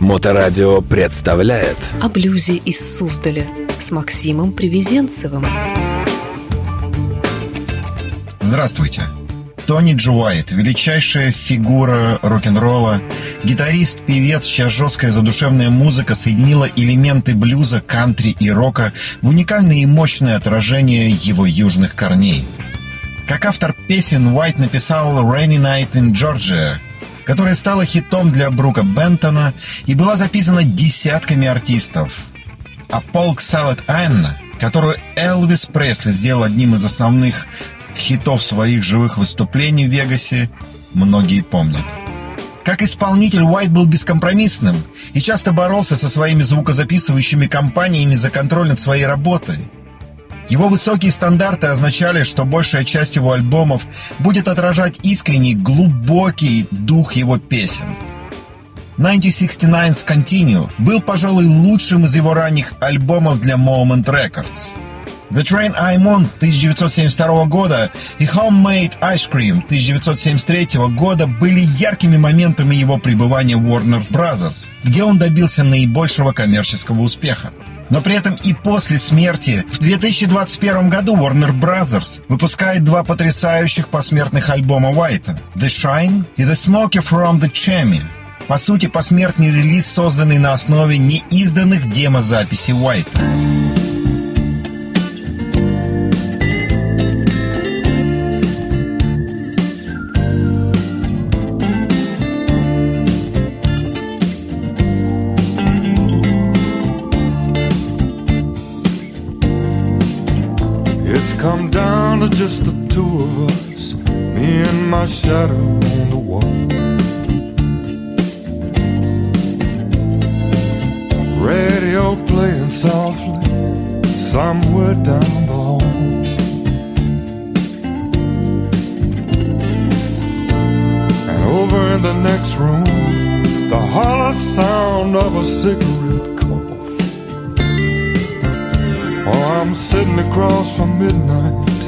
Моторадио представляет О блюзе из Суздаля с Максимом Привезенцевым. Здравствуйте. Тони Джуайт, величайшая фигура рок-н-ролла, гитарист, певец, чья жесткая задушевная музыка соединила элементы блюза, кантри и рока в уникальное и мощное отражение его южных корней. Как автор песен, Уайт написал «Rainy Night in Georgia», которая стала хитом для Брука Бентона и была записана десятками артистов. А «Polk Salad Anna», которую Элвис Пресли сделал одним из основных хитов своих живых выступлений в Вегасе, многие помнят. Как исполнитель Уайт был бескомпромиссным и часто боролся со своими звукозаписывающими компаниями за контроль над своей работой. Его высокие стандарты означали, что большая часть его альбомов будет отражать искренний, глубокий дух его песен. 1969's Continue был, пожалуй, лучшим из его ранних альбомов для Moment Records – The Train I'm On 1972 года и Homemade Ice Cream 1973 года были яркими моментами его пребывания в Warner Brothers, где он добился наибольшего коммерческого успеха. Но при этом и после смерти в 2021 году Warner Brothers выпускает два потрясающих посмертных альбома Уайта «The Shrine» и «The Smoker from the Chimney». По сути, посмертный релиз, созданный на основе неизданных демозаписей Уайта. I'm sitting across from midnight,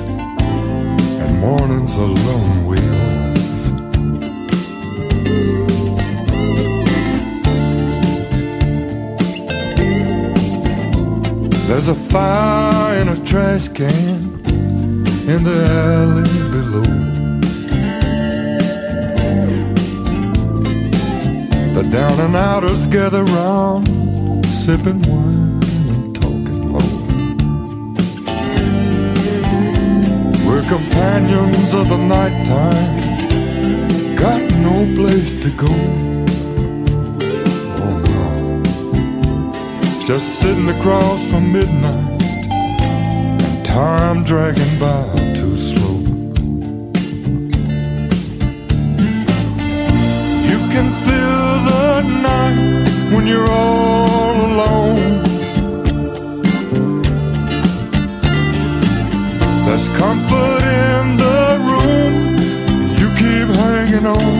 and morning's a long way off. There's a fire in a trash can in the alley below. The down and outers gather round, sipping wine. Companions of the nighttime got no place to go. Oh no, just sitting across from midnight and time dragging by too slow. You can feel the night when you're all alone. There's comfort in the room. You keep hanging on.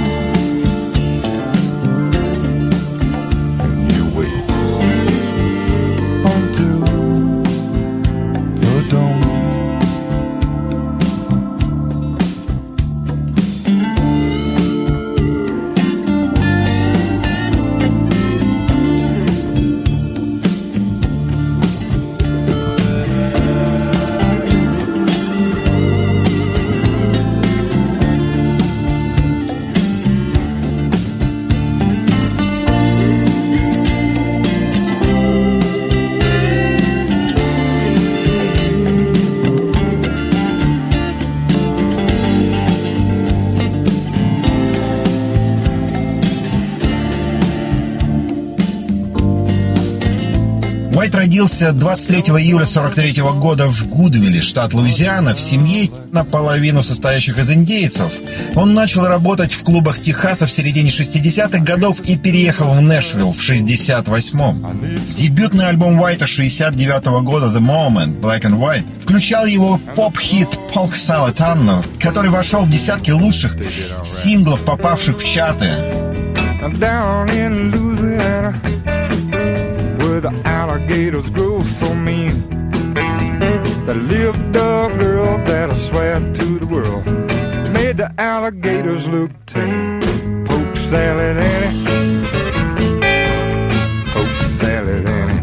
Родился 23 июля 43 года в Гудвилле, штат Луизиана, в семье наполовину состоящих из индейцев. Он начал работать в клубах Техаса в середине 60-х годов и переехал в Нэшвилл в 68-м. Дебютный альбом Уайта 69 -го года «The Moment» Black and White включал его поп-хит «Polk Salad Anna», который вошел в десятки лучших синглов, попавших в чарты. Down in Louisiana the alligators grow so mean. There little girl that I swear to the world made the alligators look tame. Poke salad in it. Poke salad in it.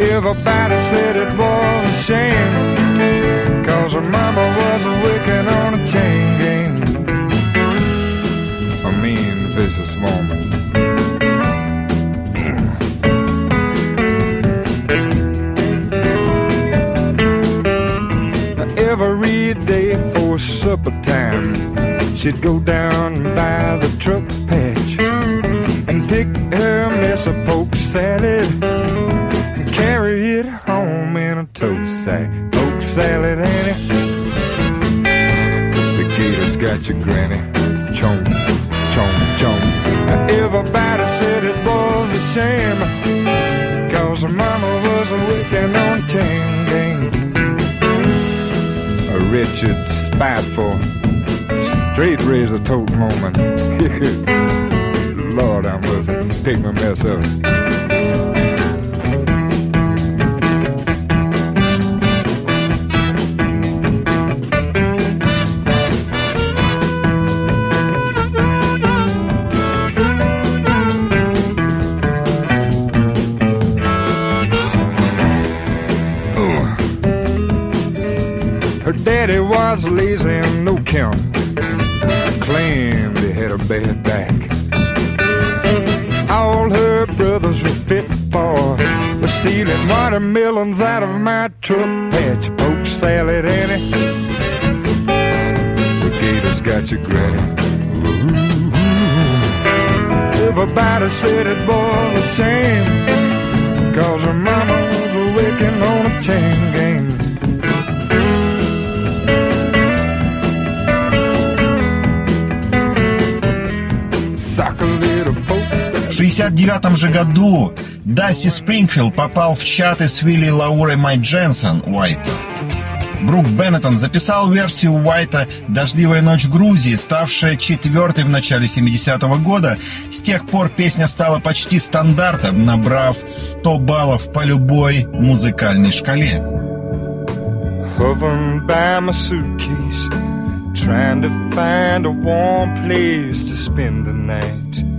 Everybody said it was a shame. Cause her mama was a wicked on a Every day for supper time She'd go down by the truck patch And pick her mess of poke salad and carry it home in a tow sack. Poke salad, Annie. The gator's got your granny. Chomp, chomp, chomp. Everybody said it was a shame. Cause her mama was a wicked on. A wretched, spiteful, straight razor tote moment. Lord, I must pick my mess up. Watermelons out of my truck patch. Poke salad, Annie. The gator's got your granny. Ooh. Everybody said it was a shame. Cause her mama was a on a chain gang. 1969 же году Дасти Спрингфилд попал в чаты с Вилли Лаурой Май Дженсон Уайта. Брук Беннетон записал версию Уайта «Дождливая ночь в Грузии», ставшая четвертой в начале 70-го года. С тех пор песня стала почти стандартом, набрав 100 баллов по любой музыкальной шкале. trying to find a warm place to spend the night.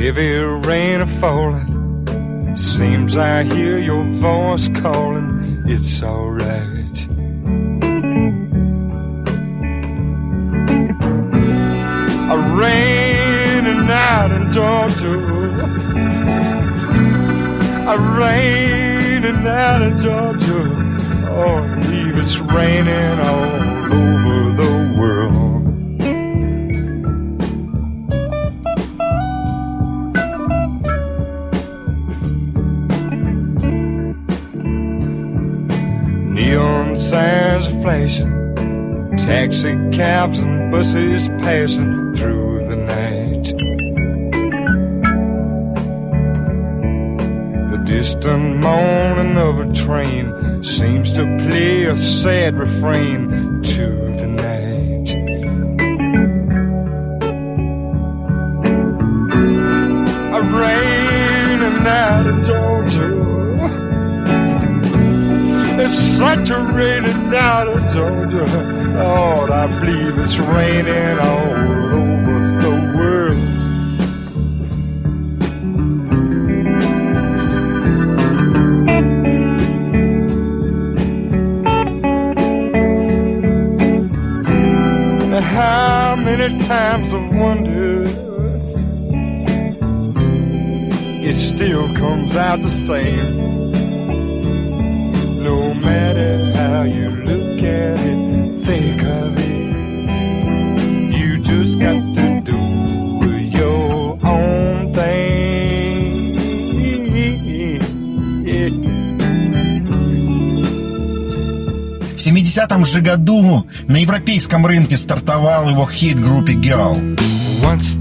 Heavy rain a falling. Seems I hear your voice calling. It's alright. A raining night in Georgia. A raining night in Georgia. Oh, believe it's raining all flashing, taxi cabs and buses passing through the night. The distant moaning of a train seems to play a sad refrain to the night. A rain and night it's such a rainy night in Georgia. Lord, I believe it's raining all over the world. How many times I've wondered it still comes out the same how you look at it, think of it. You just got to do your own thing. В 70-м же году на европейском рынке стартовал его хит группе Girl. Once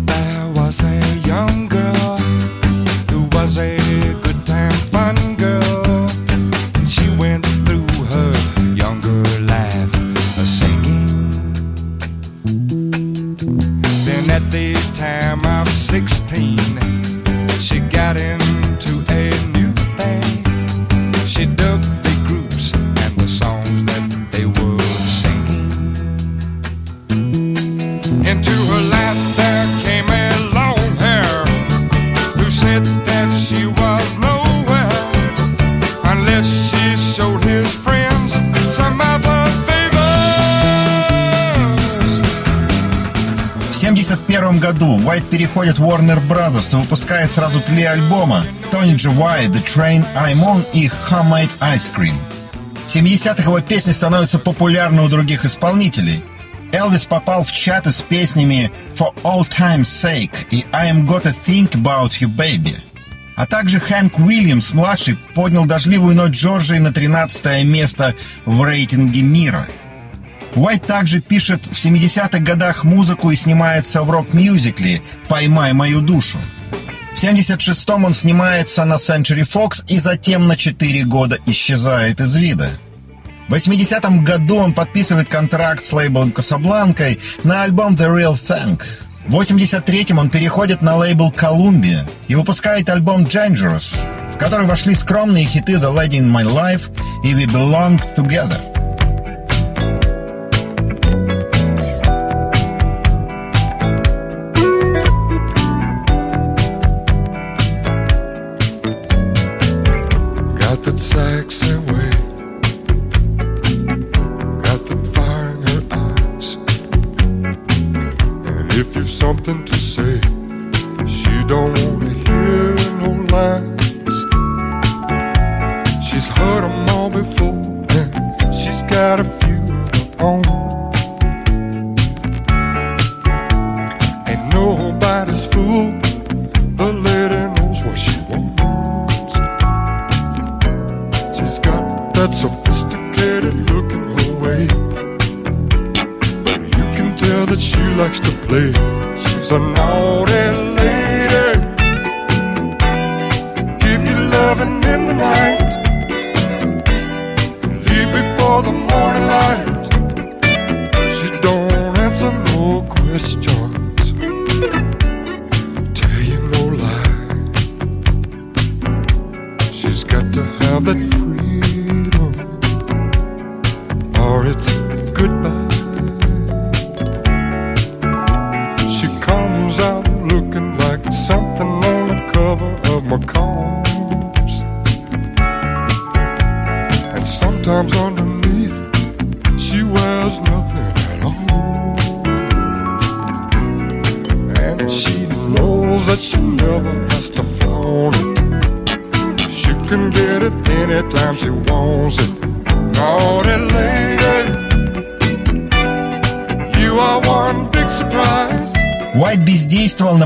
Into her life there came a long hair who said that she was nowhere unless she showed his friends some of her favors. В 71 году Уайт переходит в Warner Brothers и выпускает сразу три альбома Tony G. White, The Train I'm On и Homemade Ice Cream. В 70-х его песни становятся популярны у других исполнителей – Элвис попал в чаты с песнями For All Time's Sake и I'm Gotta Think About You Baby. А также Хэнк Уильямс-младший поднял дождливую ночь Джорджии на 13 место в рейтинге мира – Уайт также пишет в 70-х годах музыку и снимается в рок-мюзикле «Поймай мою душу». В 76-м он снимается на Century Fox и затем на 4 года исчезает из вида. В 80-м году он подписывает контракт с лейблом Касабланкой на альбом The Real Thing. В 83-м он переходит на лейбл Columbia и выпускает альбом Dangerous, в который вошли скромные хиты The Lady in My Life и We Belong Together. Something to say. She don't wanna hear no lies. She's heard them all before, and she's got a few of her own. Ain't nobody's fool. The lady knows what she that she likes to play. She's a naughty lady. Give you loving in the night. Leave before the morning light. She don't answer no questions. Tell you no lie. She's got to have that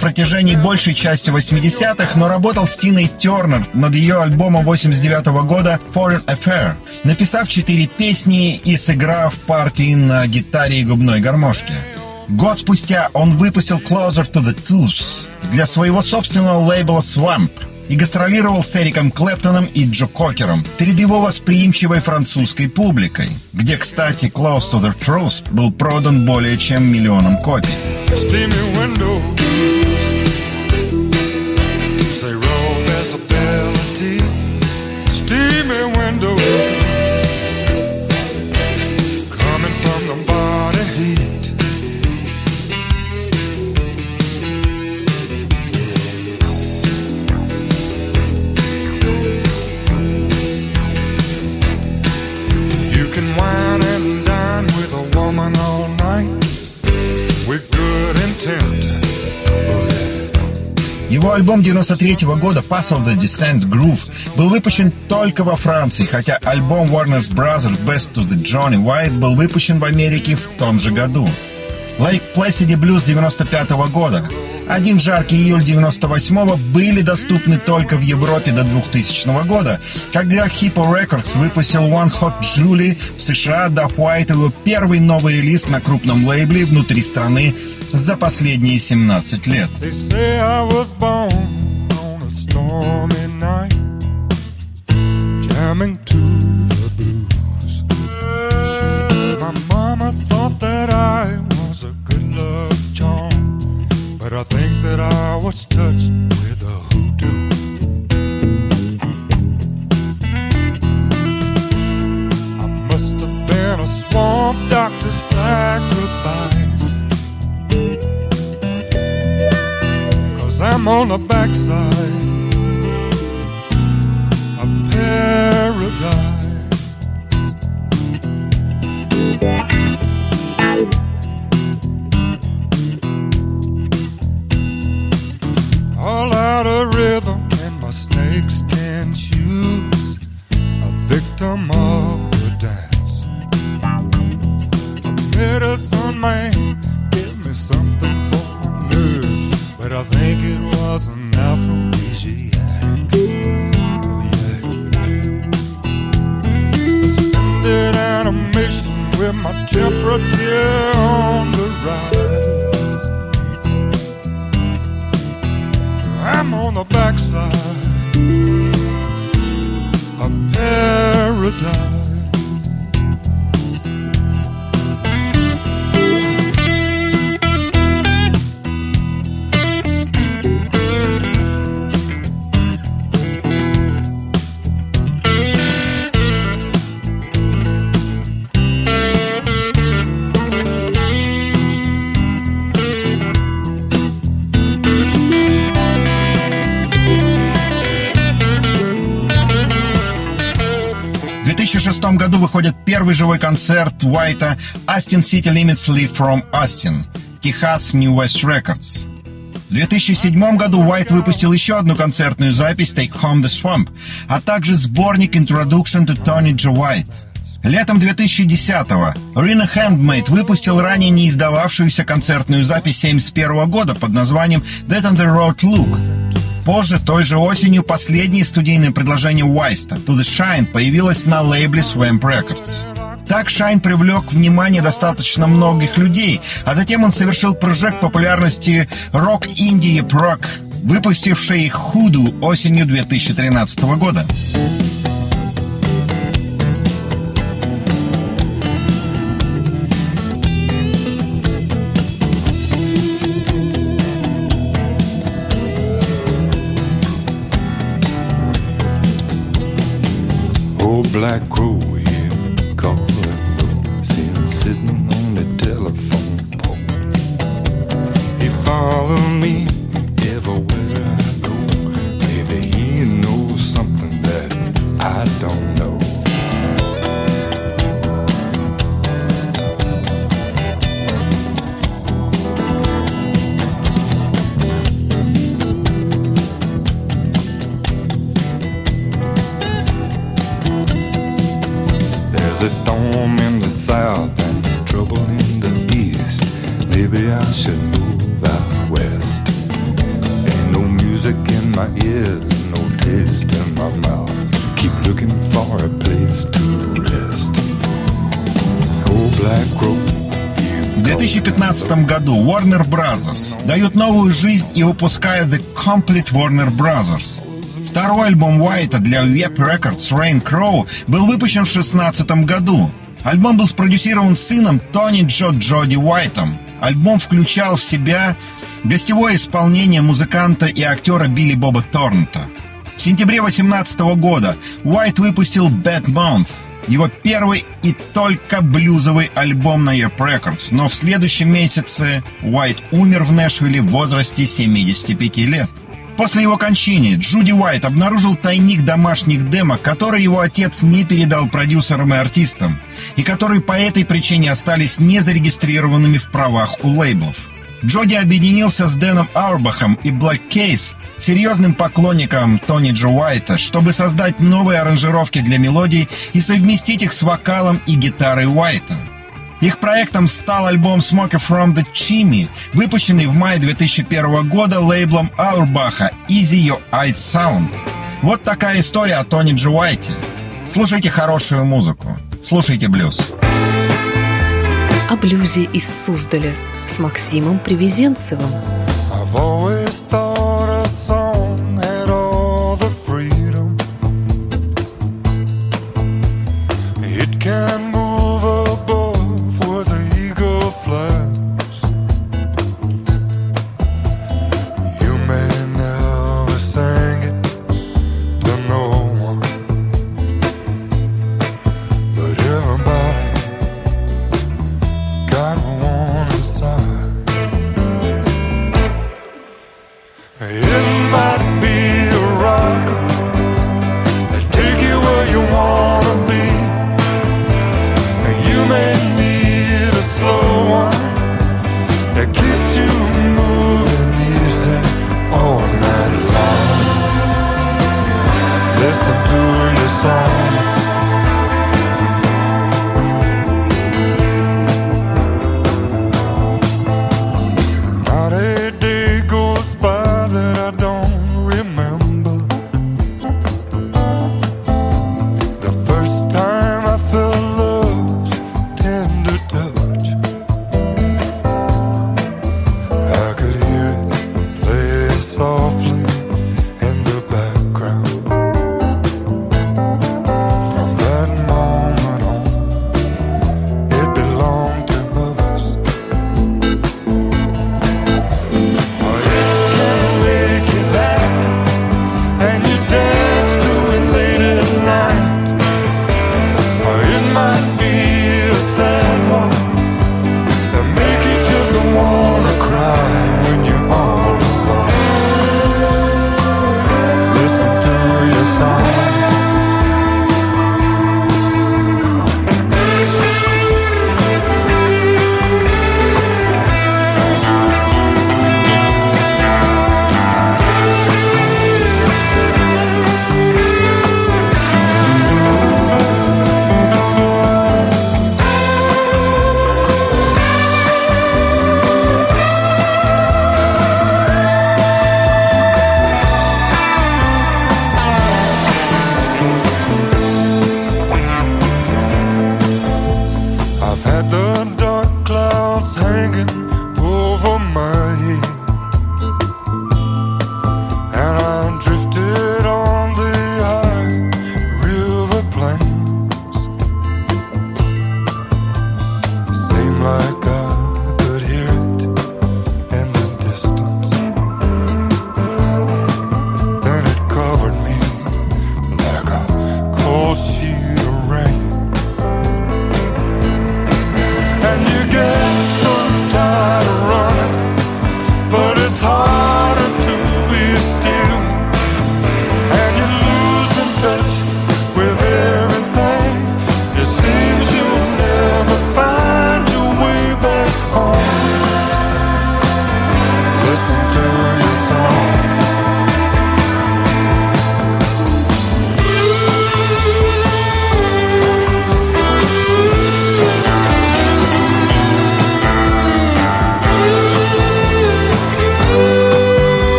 протяжении большей части 80-х, но работал с Тиной Тернер над ее альбомом 89 -го года Foreign Affair, написав четыре песни и сыграв партии на гитаре и губной гармошке. Год спустя он выпустил Closer to the Tools для своего собственного лейбла Swamp – и гастролировал с Эриком Клэптоном и Джо Кокером перед его восприимчивой французской публикой, где, кстати, Close to the Truth был продан более чем миллионом копий. Его альбом 93 -го года Pass of the Descent Groove был выпущен только во Франции, хотя альбом Warner Brothers Best to the Johnny White был выпущен в Америке в том же году. Lake Placid Blues 95 -го года, один жаркий июль 98 были доступны только в Европе до 2000 года, когда Hippo Records выпустил One Hot Julie в США, дав White его первый новый релиз на крупном лейбле внутри страны за последние 17 лет. jamming выходит первый живой концерт Уайта «Austin City Limits Live from Austin» Техас New West Records. В 2007 году Уайт выпустил еще одну концертную запись «Take Home the Swamp», а также сборник «Introduction to Tony J. White». Летом 2010-го Рина Handmade выпустил ранее не издававшуюся концертную запись 1971 года под названием «That on the Road Look», Позже, той же осенью, последнее студийное предложение Уайста «To the Shine» появилось на лейбле Swamp Records. Так Шайн привлек внимание достаточно многих людей, а затем он совершил прыжок популярности рок-инди прок, выпустивший «Худу» осенью 2013 года. Warner Brothers дают новую жизнь и выпускает The Complete Warner Brothers. Второй альбом Уайта для Web Records Rain Crow был выпущен в 2016 году. Альбом был спродюсирован сыном Тони Джо Джоди Уайтом. Альбом включал в себя гостевое исполнение музыканта и актера Билли Боба Торнта. В сентябре 2018 года Уайт выпустил Bad Month, его первый и только блюзовый альбом на Earp Records, но в следующем месяце Уайт умер в Нэшвилле в возрасте 75 лет. После его кончины Джуди Уайт обнаружил тайник домашних демо, который его отец не передал продюсерам и артистам, и которые по этой причине остались незарегистрированными в правах у лейблов. Джоди объединился с Дэном Аурбахом и Black Case, серьезным поклонником Тони Джо Уайта, чтобы создать новые аранжировки для мелодий и совместить их с вокалом и гитарой Уайта. Их проектом стал альбом Smoker from the Chimney, выпущенный в мае 2001 года лейблом Аурбаха Easy Your Eyed Sound. Вот такая история о Тони Джо Уайте. Слушайте хорошую музыку. Слушайте блюз. О блюзе из Суздаля с Максимом Привезенцевым. I've always thought